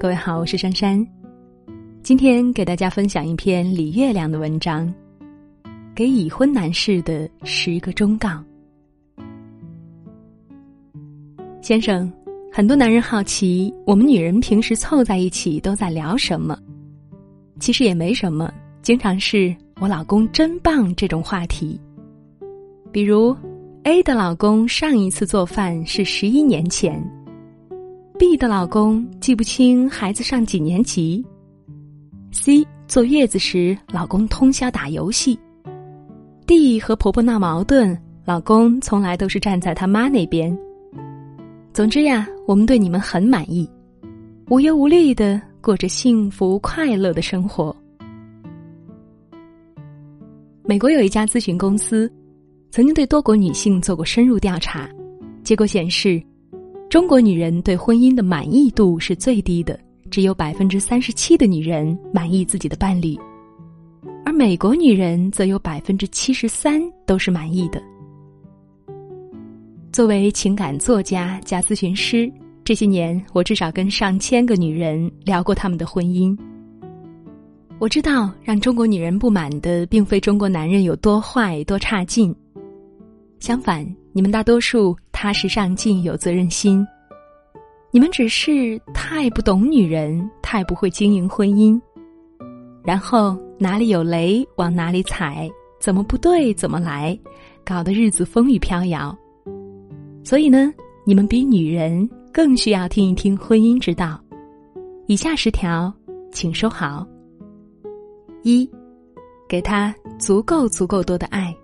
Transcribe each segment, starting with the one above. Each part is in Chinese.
各位好，我是珊珊。今天给大家分享一篇李月亮的文章，给已婚男士的十个忠告。先生，很多男人好奇我们女人平时凑在一起都在聊什么，其实也没什么，经常是我老公真棒这种话题。比如，A 的老公上一次做饭是十一年前。B 的老公记不清孩子上几年级，C 坐月子时老公通宵打游戏，D 和婆婆闹矛盾，老公从来都是站在他妈那边。总之呀，我们对你们很满意，无忧无虑的过着幸福快乐的生活。美国有一家咨询公司，曾经对多国女性做过深入调查，结果显示。中国女人对婚姻的满意度是最低的，只有百分之三十七的女人满意自己的伴侣，而美国女人则有百分之七十三都是满意的。作为情感作家加咨询师，这些年我至少跟上千个女人聊过他们的婚姻。我知道，让中国女人不满的，并非中国男人有多坏多差劲，相反。你们大多数踏实上进、有责任心，你们只是太不懂女人，太不会经营婚姻，然后哪里有雷往哪里踩，怎么不对怎么来，搞得日子风雨飘摇。所以呢，你们比女人更需要听一听婚姻之道。以下十条，请收好。一，给他足够足够多的爱。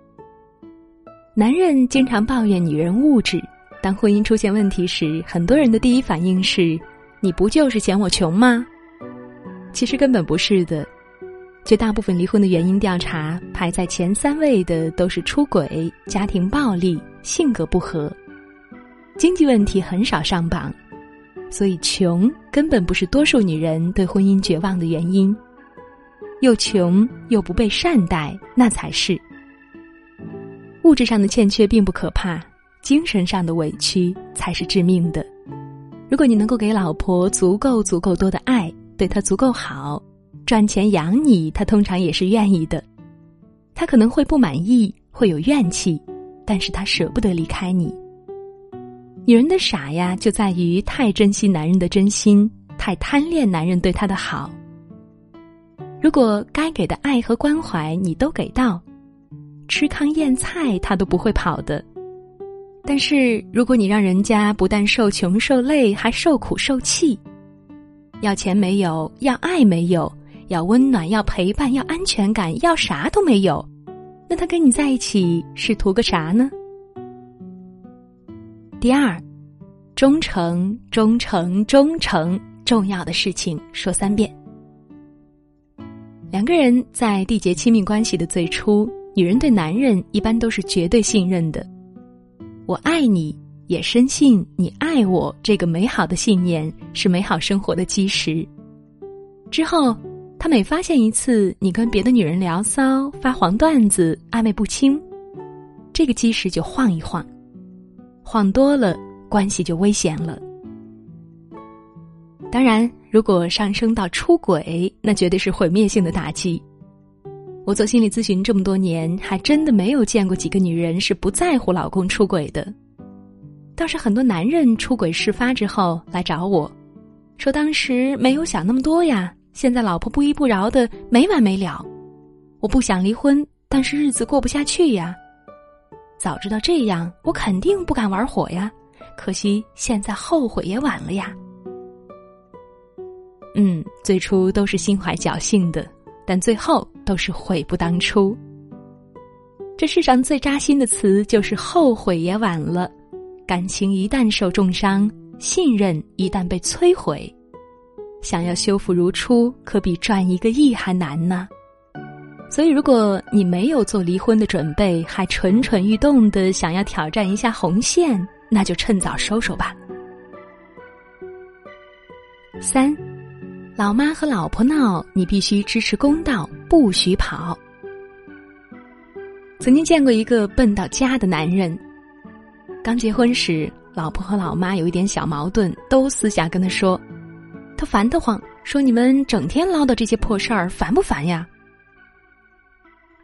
男人经常抱怨女人物质，当婚姻出现问题时，很多人的第一反应是：“你不就是嫌我穷吗？”其实根本不是的。绝大部分离婚的原因调查排在前三位的都是出轨、家庭暴力、性格不合，经济问题很少上榜。所以，穷根本不是多数女人对婚姻绝望的原因。又穷又不被善待，那才是。物质上的欠缺并不可怕，精神上的委屈才是致命的。如果你能够给老婆足够足够多的爱，对她足够好，赚钱养你，她通常也是愿意的。她可能会不满意，会有怨气，但是她舍不得离开你。女人的傻呀，就在于太珍惜男人的真心，太贪恋男人对她的好。如果该给的爱和关怀你都给到。吃糠咽菜，他都不会跑的。但是，如果你让人家不但受穷受累，还受苦受气，要钱没有，要爱没有，要温暖，要陪伴，要安全感，要啥都没有，那他跟你在一起是图个啥呢？第二，忠诚，忠诚，忠诚，重要的事情说三遍。两个人在缔结亲密关系的最初。女人对男人一般都是绝对信任的，我爱你，也深信你爱我。这个美好的信念是美好生活的基石。之后，他每发现一次你跟别的女人聊骚、发黄段子、暧昧不清，这个基石就晃一晃，晃多了，关系就危险了。当然，如果上升到出轨，那绝对是毁灭性的打击。我做心理咨询这么多年，还真的没有见过几个女人是不在乎老公出轨的。倒是很多男人出轨事发之后来找我，说当时没有想那么多呀，现在老婆不依不饶的没完没了，我不想离婚，但是日子过不下去呀。早知道这样，我肯定不敢玩火呀，可惜现在后悔也晚了呀。嗯，最初都是心怀侥幸的。但最后都是悔不当初。这世上最扎心的词就是后悔也晚了。感情一旦受重伤，信任一旦被摧毁，想要修复如初，可比赚一个亿还难呢。所以，如果你没有做离婚的准备，还蠢蠢欲动的想要挑战一下红线，那就趁早收手吧。三。老妈和老婆闹，你必须支持公道，不许跑。曾经见过一个笨到家的男人，刚结婚时，老婆和老妈有一点小矛盾，都私下跟他说：“他烦得慌，说：“你们整天唠叨这些破事儿，烦不烦呀？”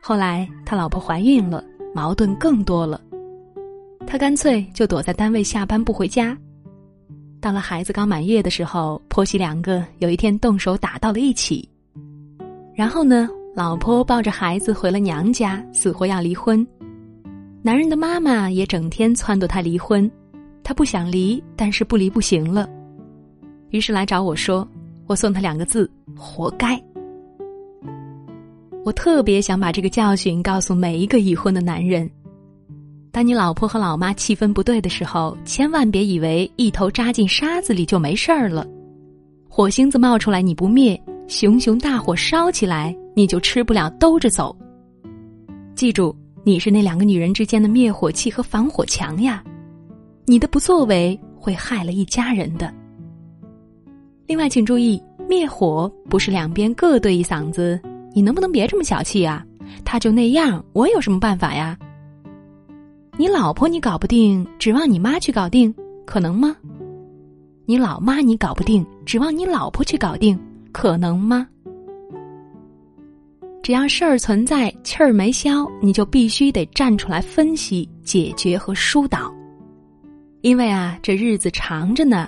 后来他老婆怀孕了，矛盾更多了。他干脆就躲在单位下班不回家。到了孩子刚满月的时候，婆媳两个有一天动手打到了一起。然后呢，老婆抱着孩子回了娘家，死活要离婚。男人的妈妈也整天撺掇他离婚，他不想离，但是不离不行了。于是来找我说：“我送他两个字，活该。”我特别想把这个教训告诉每一个已婚的男人：当你老婆和老妈气氛不对的时候，千万别以为一头扎进沙子里就没事儿了。火星子冒出来你不灭，熊熊大火烧起来你就吃不了兜着走。记住，你是那两个女人之间的灭火器和防火墙呀，你的不作为会害了一家人的。另外，请注意，灭火不是两边各对一嗓子。你能不能别这么小气啊？他就那样，我有什么办法呀？你老婆你搞不定，指望你妈去搞定，可能吗？你老妈你搞不定，指望你老婆去搞定，可能吗？只要事儿存在，气儿没消，你就必须得站出来分析、解决和疏导。因为啊，这日子长着呢，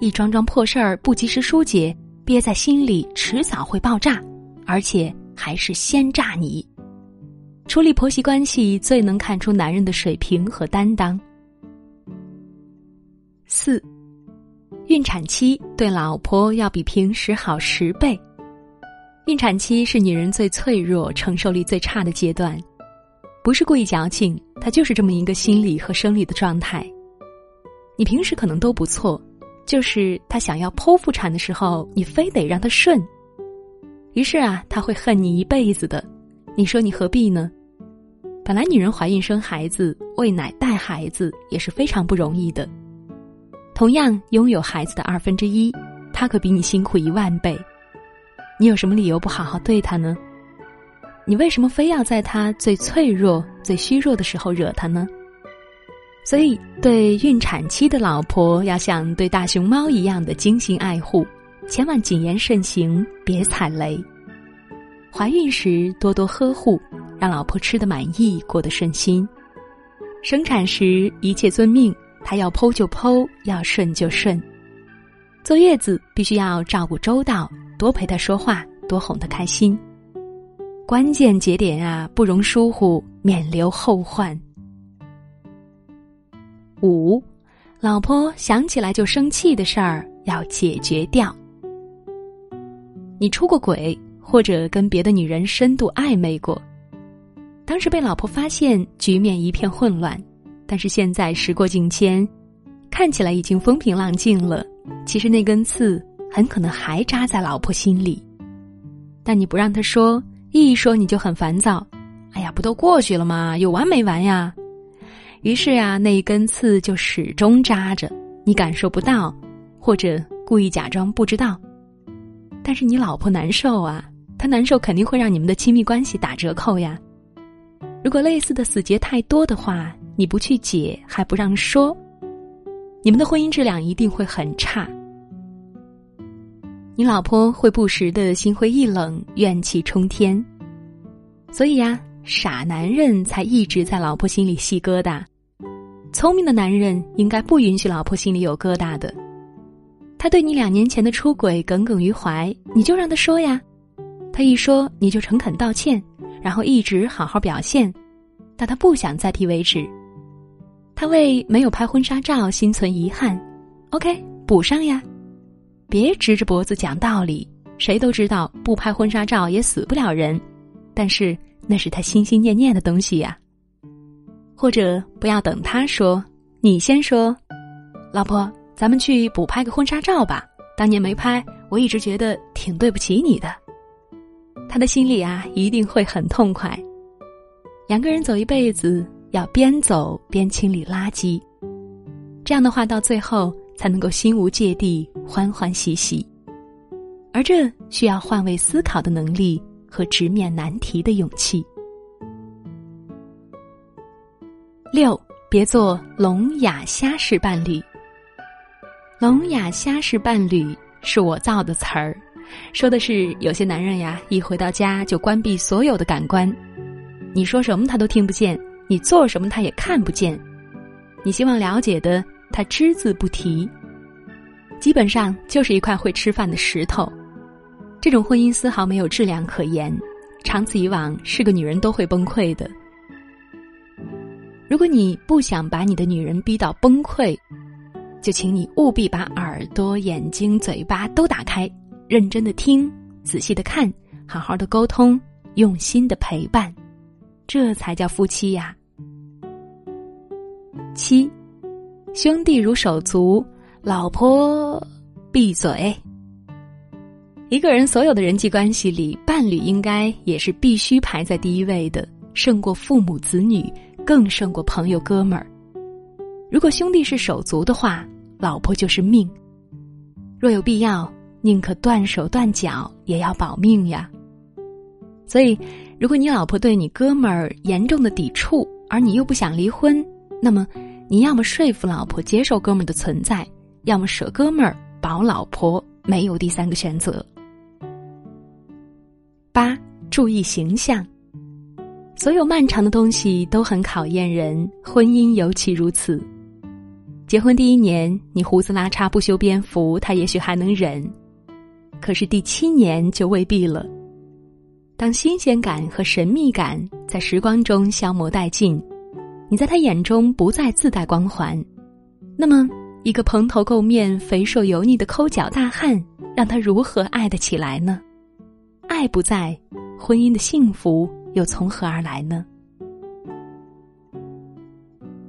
一桩桩破事儿不及时疏解，憋在心里，迟早会爆炸。而且还是先炸你。处理婆媳关系最能看出男人的水平和担当。四，孕产期对老婆要比平时好十倍。孕产期是女人最脆弱、承受力最差的阶段，不是故意矫情，她就是这么一个心理和生理的状态。你平时可能都不错，就是她想要剖腹产的时候，你非得让她顺。于是啊，他会恨你一辈子的。你说你何必呢？本来女人怀孕生孩子、喂奶带孩子也是非常不容易的。同样拥有孩子的二分之一，他可比你辛苦一万倍。你有什么理由不好好对他呢？你为什么非要在他最脆弱、最虚弱的时候惹他呢？所以，对孕产期的老婆要像对大熊猫一样的精心爱护。千万谨言慎行，别踩雷。怀孕时多多呵护，让老婆吃得满意，过得顺心。生产时一切遵命，她要剖就剖，要顺就顺。坐月子必须要照顾周到，多陪她说话，多哄她开心。关键节点啊，不容疏忽，免留后患。五，老婆想起来就生气的事儿要解决掉。你出过轨，或者跟别的女人深度暧昧过，当时被老婆发现，局面一片混乱。但是现在时过境迁，看起来已经风平浪静了。其实那根刺很可能还扎在老婆心里，但你不让她说，一说你就很烦躁。哎呀，不都过去了吗？有完没完呀？于是啊，那一根刺就始终扎着，你感受不到，或者故意假装不知道。但是你老婆难受啊，他难受肯定会让你们的亲密关系打折扣呀。如果类似的死结太多的话，你不去解还不让说，你们的婚姻质量一定会很差。你老婆会不时的心灰意冷、怨气冲天，所以呀，傻男人才一直在老婆心里系疙瘩，聪明的男人应该不允许老婆心里有疙瘩的。他对你两年前的出轨耿耿于怀，你就让他说呀。他一说，你就诚恳道歉，然后一直好好表现，到他不想再提为止。他为没有拍婚纱照心存遗憾，OK，补上呀。别直着脖子讲道理，谁都知道不拍婚纱照也死不了人，但是那是他心心念念的东西呀。或者不要等他说，你先说，老婆。咱们去补拍个婚纱照吧。当年没拍，我一直觉得挺对不起你的。他的心里啊，一定会很痛快。两个人走一辈子，要边走边清理垃圾，这样的话，到最后才能够心无芥蒂、欢欢喜喜。而这需要换位思考的能力和直面难题的勇气。六，别做聋哑瞎式伴侣。聋哑瞎式伴侣是我造的词儿，说的是有些男人呀，一回到家就关闭所有的感官，你说什么他都听不见，你做什么他也看不见，你希望了解的他只字不提，基本上就是一块会吃饭的石头。这种婚姻丝毫没有质量可言，长此以往，是个女人都会崩溃的。如果你不想把你的女人逼到崩溃，就请你务必把耳朵、眼睛、嘴巴都打开，认真的听，仔细的看，好好的沟通，用心的陪伴，这才叫夫妻呀。七，兄弟如手足，老婆闭嘴。一个人所有的人际关系里，伴侣应该也是必须排在第一位的，胜过父母子女。更胜过朋友哥们儿。如果兄弟是手足的话，老婆就是命。若有必要，宁可断手断脚也要保命呀。所以，如果你老婆对你哥们儿严重的抵触，而你又不想离婚，那么你要么说服老婆接受哥们儿的存在，要么舍哥们儿保老婆，没有第三个选择。八，注意形象。所有漫长的东西都很考验人，婚姻尤其如此。结婚第一年，你胡子拉碴不修边幅，他也许还能忍；可是第七年就未必了。当新鲜感和神秘感在时光中消磨殆尽，你在他眼中不再自带光环，那么一个蓬头垢面、肥瘦油腻的抠脚大汉，让他如何爱得起来呢？爱不在，婚姻的幸福。又从何而来呢？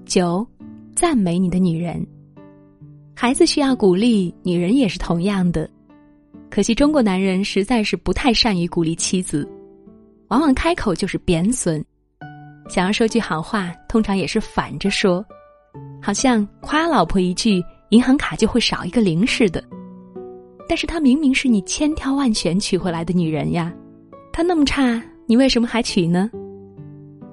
九，赞美你的女人。孩子需要鼓励，女人也是同样的。可惜中国男人实在是不太善于鼓励妻子，往往开口就是贬损。想要说句好话，通常也是反着说，好像夸老婆一句，银行卡就会少一个零似的。但是她明明是你千挑万选娶回来的女人呀，她那么差。你为什么还娶呢？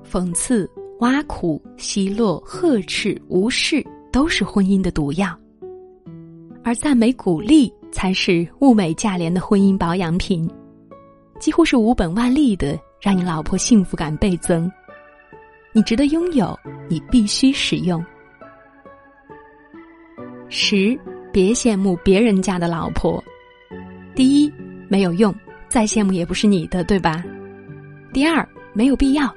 讽刺、挖苦、奚落、呵斥、无视，都是婚姻的毒药。而赞美、鼓励，才是物美价廉的婚姻保养品，几乎是无本万利的，让你老婆幸福感倍增。你值得拥有，你必须使用。十，别羡慕别人家的老婆。第一，没有用，再羡慕也不是你的，对吧？第二，没有必要。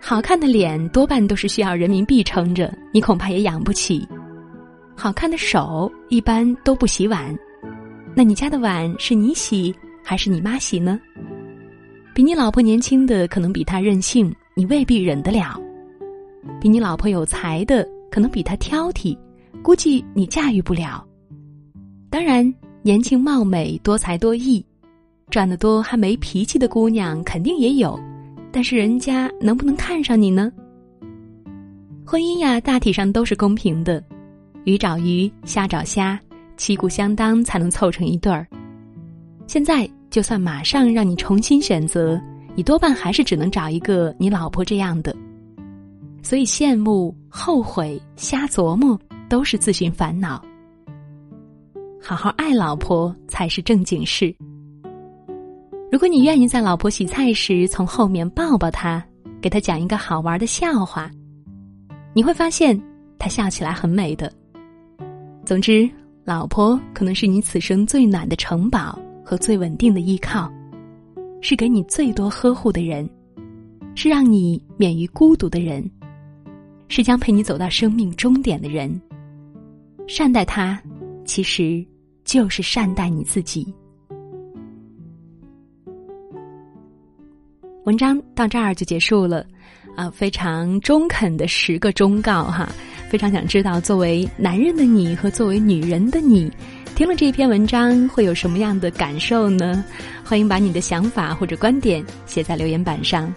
好看的脸多半都是需要人民币撑着，你恐怕也养不起。好看的手一般都不洗碗，那你家的碗是你洗还是你妈洗呢？比你老婆年轻的可能比她任性，你未必忍得了；比你老婆有才的可能比她挑剔，估计你驾驭不了。当然，年轻貌美、多才多艺。赚得多还没脾气的姑娘肯定也有，但是人家能不能看上你呢？婚姻呀，大体上都是公平的，鱼找鱼，虾找虾，旗鼓相当才能凑成一对儿。现在就算马上让你重新选择，你多半还是只能找一个你老婆这样的。所以羡慕、后悔、瞎琢磨都是自寻烦恼。好好爱老婆才是正经事。如果你愿意在老婆洗菜时从后面抱抱她，给她讲一个好玩的笑话，你会发现她笑起来很美的。总之，老婆可能是你此生最暖的城堡和最稳定的依靠，是给你最多呵护的人，是让你免于孤独的人，是将陪你走到生命终点的人。善待她，其实就是善待你自己。文章到这儿就结束了，啊，非常中肯的十个忠告哈，非常想知道作为男人的你和作为女人的你，听了这一篇文章会有什么样的感受呢？欢迎把你的想法或者观点写在留言板上。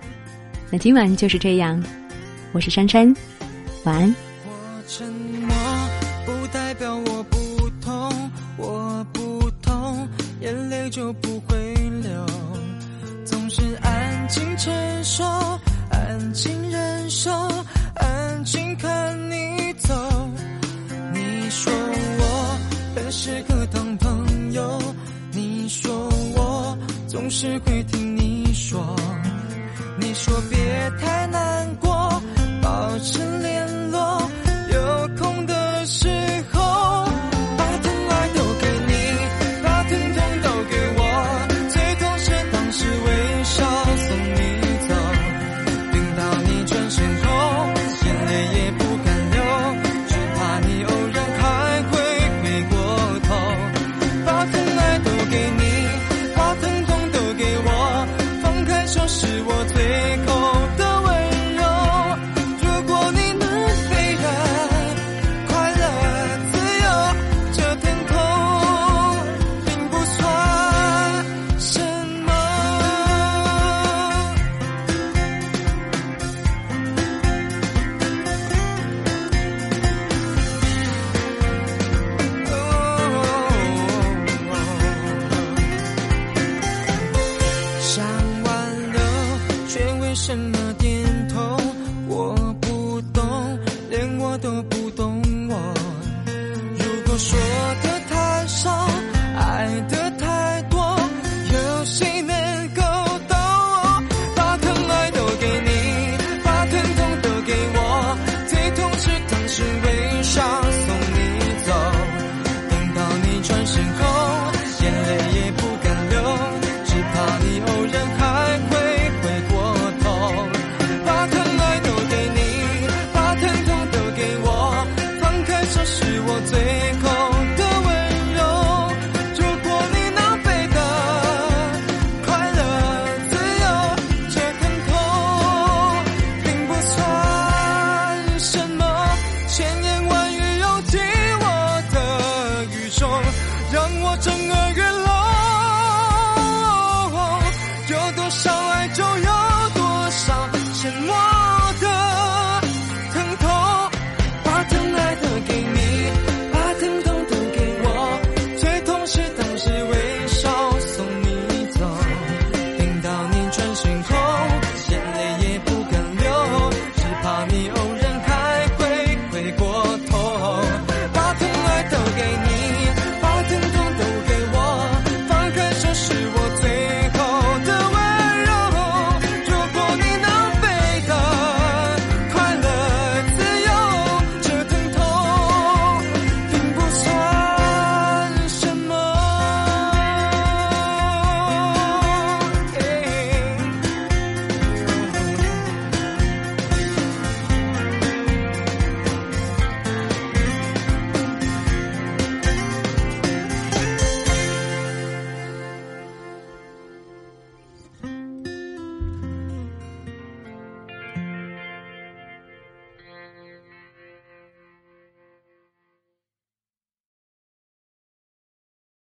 那今晚就是这样，我是珊珊，晚安。我沉默不代表我不痛，我不痛，眼泪就不会。流，总是，安是会停